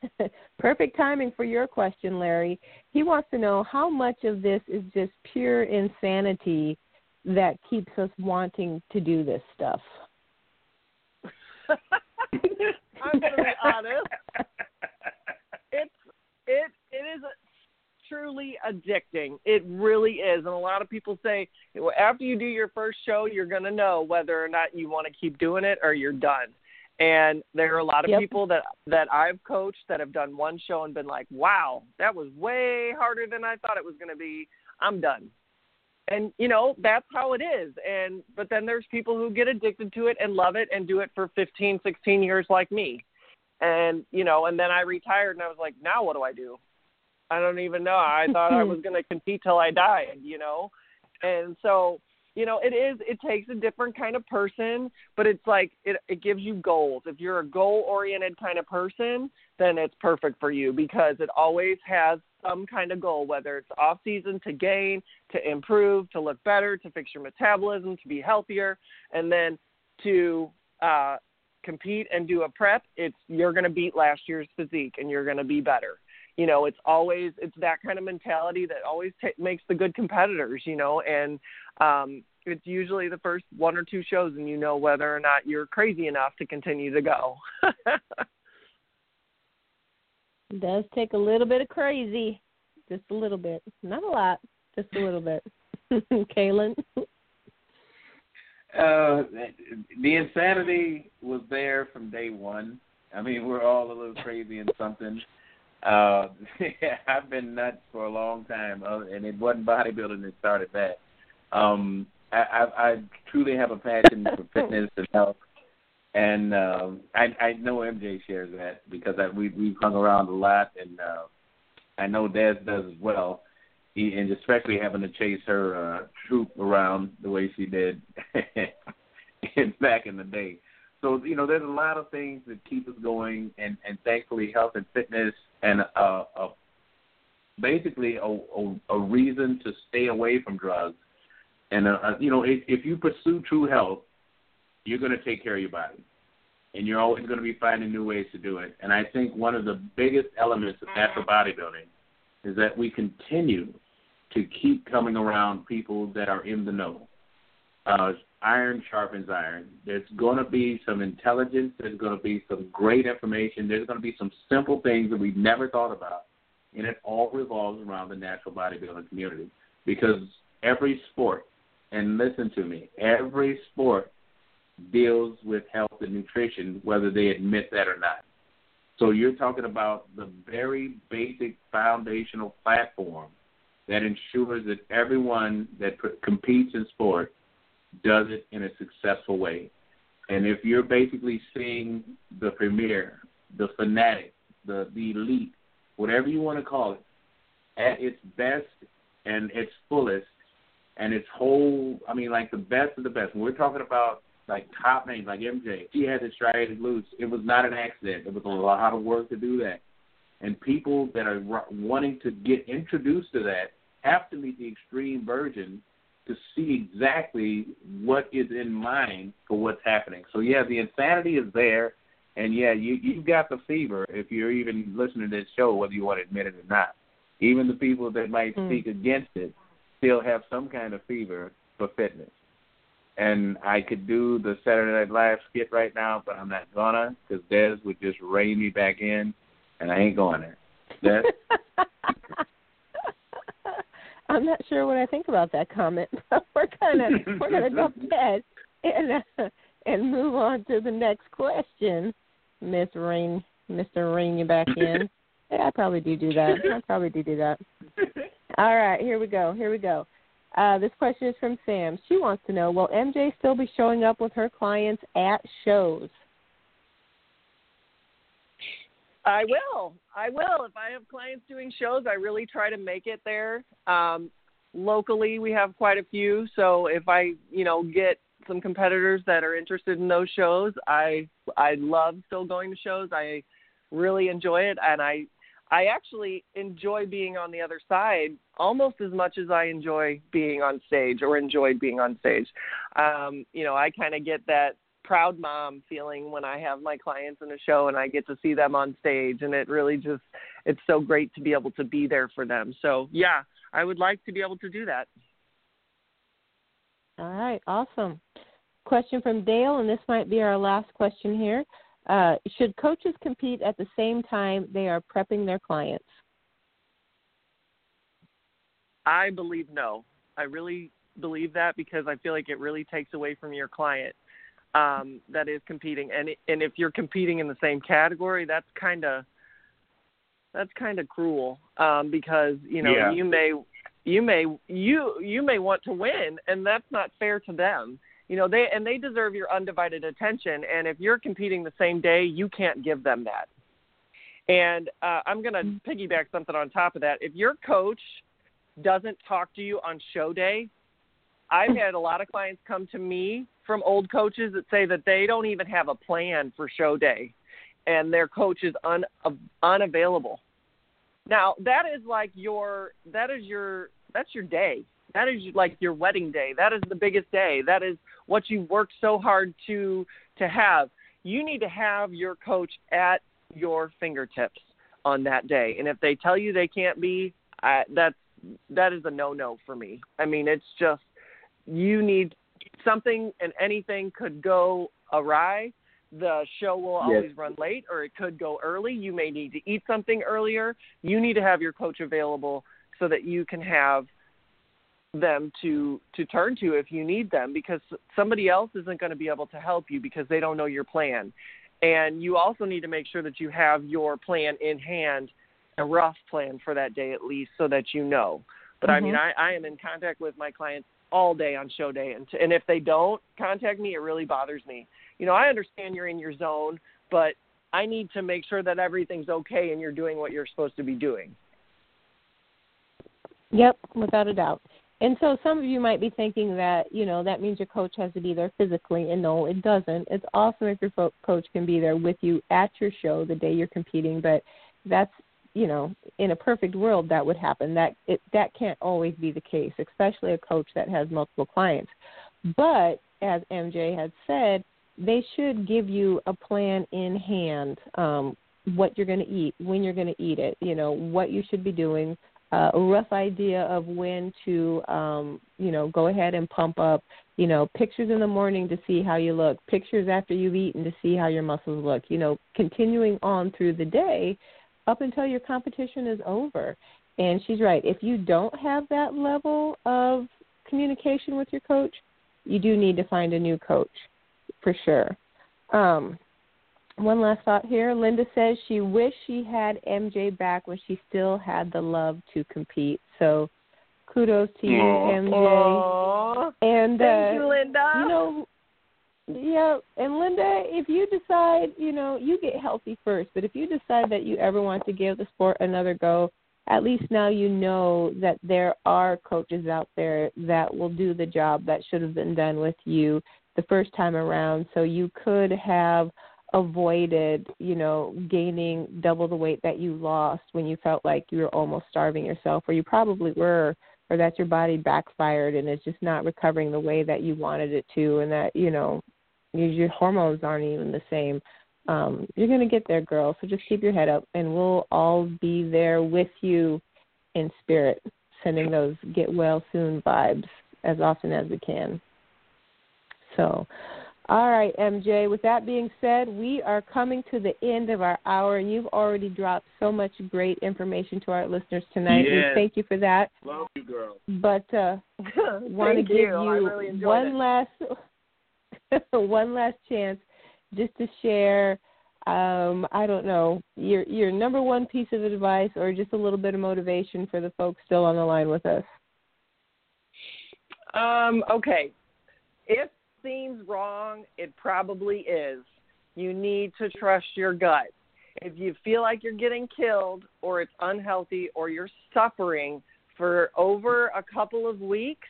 perfect timing for your question, Larry. He wants to know how much of this is just pure insanity that keeps us wanting to do this stuff? I'm going to be honest. It's it it is truly addicting. It really is, and a lot of people say after you do your first show, you're going to know whether or not you want to keep doing it or you're done. And there are a lot of yep. people that that I've coached that have done one show and been like, "Wow, that was way harder than I thought it was going to be. I'm done." And you know that's how it is. And but then there's people who get addicted to it and love it and do it for 15 16 years like me. And you know and then i retired and i was like now what do i do? I don't even know. I thought i was going to compete till i died you know? And so you know it is it takes a different kind of person but it's like it it gives you goals. If you're a goal oriented kind of person then it's perfect for you because it always has some kind of goal, whether it's off season to gain, to improve, to look better, to fix your metabolism, to be healthier, and then to uh, compete and do a prep. It's you're going to beat last year's physique and you're going to be better. You know, it's always it's that kind of mentality that always t- makes the good competitors. You know, and um, it's usually the first one or two shows, and you know whether or not you're crazy enough to continue to go. Does take a little bit of crazy, just a little bit, not a lot, just a little bit. Kaelin. Uh, the insanity was there from day one. I mean, we're all a little crazy in something. Uh, I've been nuts for a long time, uh, and it wasn't bodybuilding that started that. Um, I, I, I truly have a passion for fitness and health, and um, I, I know MJ shares that because I, we we've hung around a lot, and uh, I know Des does as well. He, and especially having to chase her uh, troop around the way she did back in the day. So you know, there's a lot of things that keep us going, and and thankfully, health and fitness, and uh, a basically a, a, a reason to stay away from drugs. And uh, you know, if, if you pursue true health, you're going to take care of your body, and you're always going to be finding new ways to do it. And I think one of the biggest elements of natural bodybuilding is that we continue to keep coming around people that are in the know. Uh, iron sharpens iron. There's going to be some intelligence. There's going to be some great information. There's going to be some simple things that we've never thought about. And it all revolves around the natural bodybuilding community. Because every sport, and listen to me, every sport deals with health and nutrition, whether they admit that or not. So you're talking about the very basic foundational platform that ensures that everyone that competes in sport does it in a successful way. And if you're basically seeing the premier, the fanatic, the the elite, whatever you want to call it, at its best and its fullest and its whole I mean like the best of the best. When we're talking about like top names like MJ, she had the striated glutes. It was not an accident. It was a lot of work to do that. And people that are wanting to get introduced to that have to meet the extreme version to see exactly what is in mind for what's happening. So yeah, the insanity is there, and yeah, you you've got the fever if you're even listening to this show, whether you want to admit it or not. Even the people that might mm. speak against it still have some kind of fever for fitness. And I could do the Saturday Night Live skit right now, but I'm not gonna because Des would just rein me back in, and I ain't going there. Des. I'm not sure what I think about that comment. But we're gonna we're gonna go ahead and uh, and move on to the next question, Miss Rain, Mr. Ring, you back in. Yeah, I probably do do that. I probably do do that. All right, here we go. Here we go. Uh, this question is from Sam. She wants to know: Will MJ still be showing up with her clients at shows? I will. I will. If I have clients doing shows, I really try to make it there. Um, locally, we have quite a few. So if I, you know, get some competitors that are interested in those shows, I I love still going to shows. I really enjoy it, and I I actually enjoy being on the other side almost as much as I enjoy being on stage or enjoyed being on stage. Um, you know, I kind of get that proud mom feeling when I have my clients in a show and I get to see them on stage and it really just it's so great to be able to be there for them. So, yeah, I would like to be able to do that. All right, awesome. Question from Dale and this might be our last question here. Uh, should coaches compete at the same time they are prepping their clients? I believe no. I really believe that because I feel like it really takes away from your client um, that is competing, and and if you're competing in the same category, that's kind of that's kind of cruel um, because you know yeah. you may you may you you may want to win, and that's not fair to them. You know they and they deserve your undivided attention, and if you're competing the same day, you can't give them that. And uh, I'm going to mm-hmm. piggyback something on top of that. If your coach doesn't talk to you on show day, I've had a lot of clients come to me from old coaches that say that they don't even have a plan for show day and their coach is un, uh, unavailable. Now, that is like your that is your that's your day. That is like your wedding day. That is the biggest day. That is what you've worked so hard to to have. You need to have your coach at your fingertips on that day. And if they tell you they can't be, I, that's that is a no-no for me. I mean, it's just you need something and anything could go awry. The show will always yes. run late or it could go early. You may need to eat something earlier. You need to have your coach available so that you can have them to to turn to if you need them because somebody else isn't going to be able to help you because they don't know your plan. And you also need to make sure that you have your plan in hand a rough plan for that day at least so that you know. But mm-hmm. I mean, I, I am in contact with my clients all day on show day, and and if they don't contact me, it really bothers me. You know, I understand you're in your zone, but I need to make sure that everything's okay and you're doing what you're supposed to be doing. Yep, without a doubt. And so some of you might be thinking that, you know, that means your coach has to be there physically. And no, it doesn't. It's awesome if your coach can be there with you at your show the day you're competing, but that's, you know, in a perfect world that would happen. That it that can't always be the case, especially a coach that has multiple clients. But as MJ had said, they should give you a plan in hand, um, what you're going to eat, when you're going to eat it, you know, what you should be doing, uh, a rough idea of when to, um, you know, go ahead and pump up, you know, pictures in the morning to see how you look, pictures after you've eaten to see how your muscles look, you know, continuing on through the day up until your competition is over. And she's right. If you don't have that level of communication with your coach, you do need to find a new coach for sure. Um, one last thought here. Linda says she wished she had MJ back when she still had the love to compete. So kudos to you, Aww. MJ. Aww. And thank uh, you, Linda. You know, yeah, and Linda, if you decide, you know, you get healthy first, but if you decide that you ever want to give the sport another go, at least now you know that there are coaches out there that will do the job that should have been done with you the first time around. So you could have avoided, you know, gaining double the weight that you lost when you felt like you were almost starving yourself, or you probably were, or that your body backfired and it's just not recovering the way that you wanted it to, and that, you know, your hormones aren't even the same. Um, you're going to get there, girl. So just keep your head up, and we'll all be there with you in spirit, sending those get well soon vibes as often as we can. So, all right, MJ. With that being said, we are coming to the end of our hour, and you've already dropped so much great information to our listeners tonight. Yes. We thank you for that. Love you, girl. But uh, want to give you. you really one it. last one last chance just to share. Um, I don't know your your number one piece of advice, or just a little bit of motivation for the folks still on the line with us. Um, okay. If seems wrong, it probably is. You need to trust your gut. If you feel like you're getting killed or it's unhealthy or you're suffering for over a couple of weeks,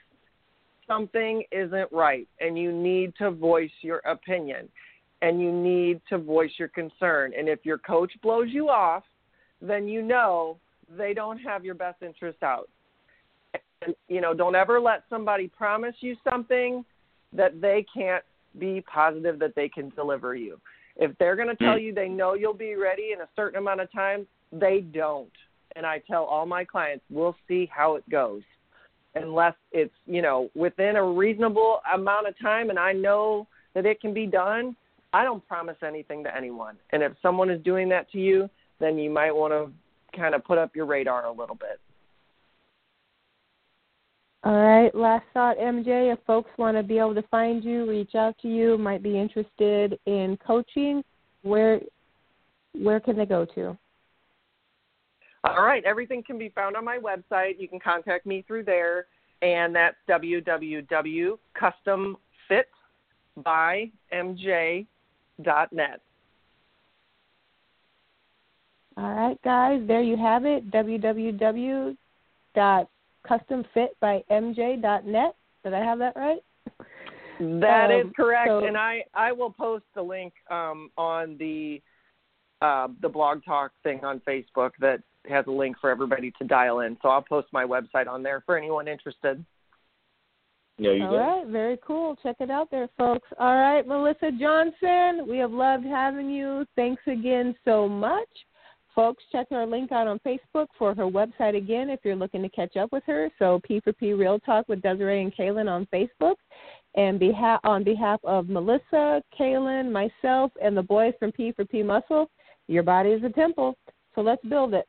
something isn't right and you need to voice your opinion and you need to voice your concern. And if your coach blows you off, then you know they don't have your best interest out. And, you know, don't ever let somebody promise you something that they can't be positive that they can deliver you. If they're going to tell Mm. you they know you'll be ready in a certain amount of time, they don't. And I tell all my clients, we'll see how it goes. Unless it's, you know, within a reasonable amount of time and I know that it can be done, I don't promise anything to anyone. And if someone is doing that to you, then you might want to kind of put up your radar a little bit. All right, last thought, MJ. If folks want to be able to find you, reach out to you, might be interested in coaching, where where can they go to? All right, everything can be found on my website. You can contact me through there, and that's www.customfitbymj.net. All right, guys, there you have it. www.customfitbymj.net. Did I have that right? That is Um, correct, so- and I I will post the link um, on the uh, the blog talk thing on Facebook that has a link for everybody to dial in. So I'll post my website on there for anyone interested. There you All go. right, very cool. Check it out there, folks. All right, Melissa Johnson, we have loved having you. Thanks again so much. Folks, check her link out on Facebook for her website again if you're looking to catch up with her. So P for P Real Talk with Desiree and Kaelin on Facebook. And behalf, on behalf of Melissa, Kaelin, myself, and the boys from P for P Muscle, your body is a temple. So let's build it.